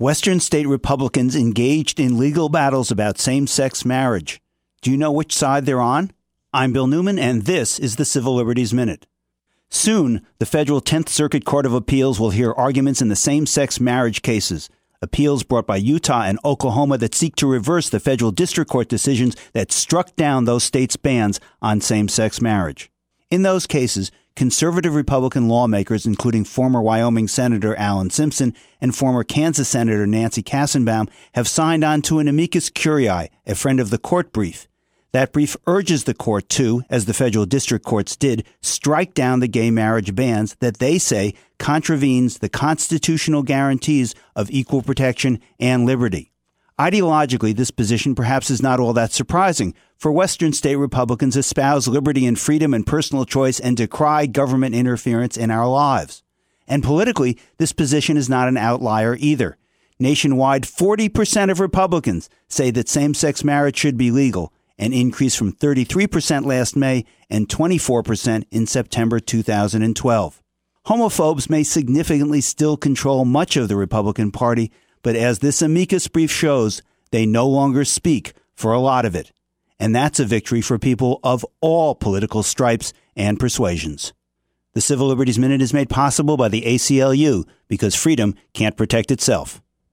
Western state Republicans engaged in legal battles about same sex marriage. Do you know which side they're on? I'm Bill Newman, and this is the Civil Liberties Minute. Soon, the federal 10th Circuit Court of Appeals will hear arguments in the same sex marriage cases, appeals brought by Utah and Oklahoma that seek to reverse the federal district court decisions that struck down those states' bans on same sex marriage. In those cases, conservative Republican lawmakers, including former Wyoming Senator Alan Simpson and former Kansas Senator Nancy Kassebaum, have signed on to an amicus curiae, a friend of the court brief, that brief urges the court to, as the federal district courts did, strike down the gay marriage bans that they say contravenes the constitutional guarantees of equal protection and liberty. Ideologically, this position perhaps is not all that surprising, for Western state Republicans espouse liberty and freedom and personal choice and decry government interference in our lives. And politically, this position is not an outlier either. Nationwide, 40% of Republicans say that same sex marriage should be legal, an increase from 33% last May and 24% in September 2012. Homophobes may significantly still control much of the Republican Party, but as this amicus brief shows, they no longer speak for a lot of it. And that's a victory for people of all political stripes and persuasions. The Civil Liberties Minute is made possible by the ACLU because freedom can't protect itself.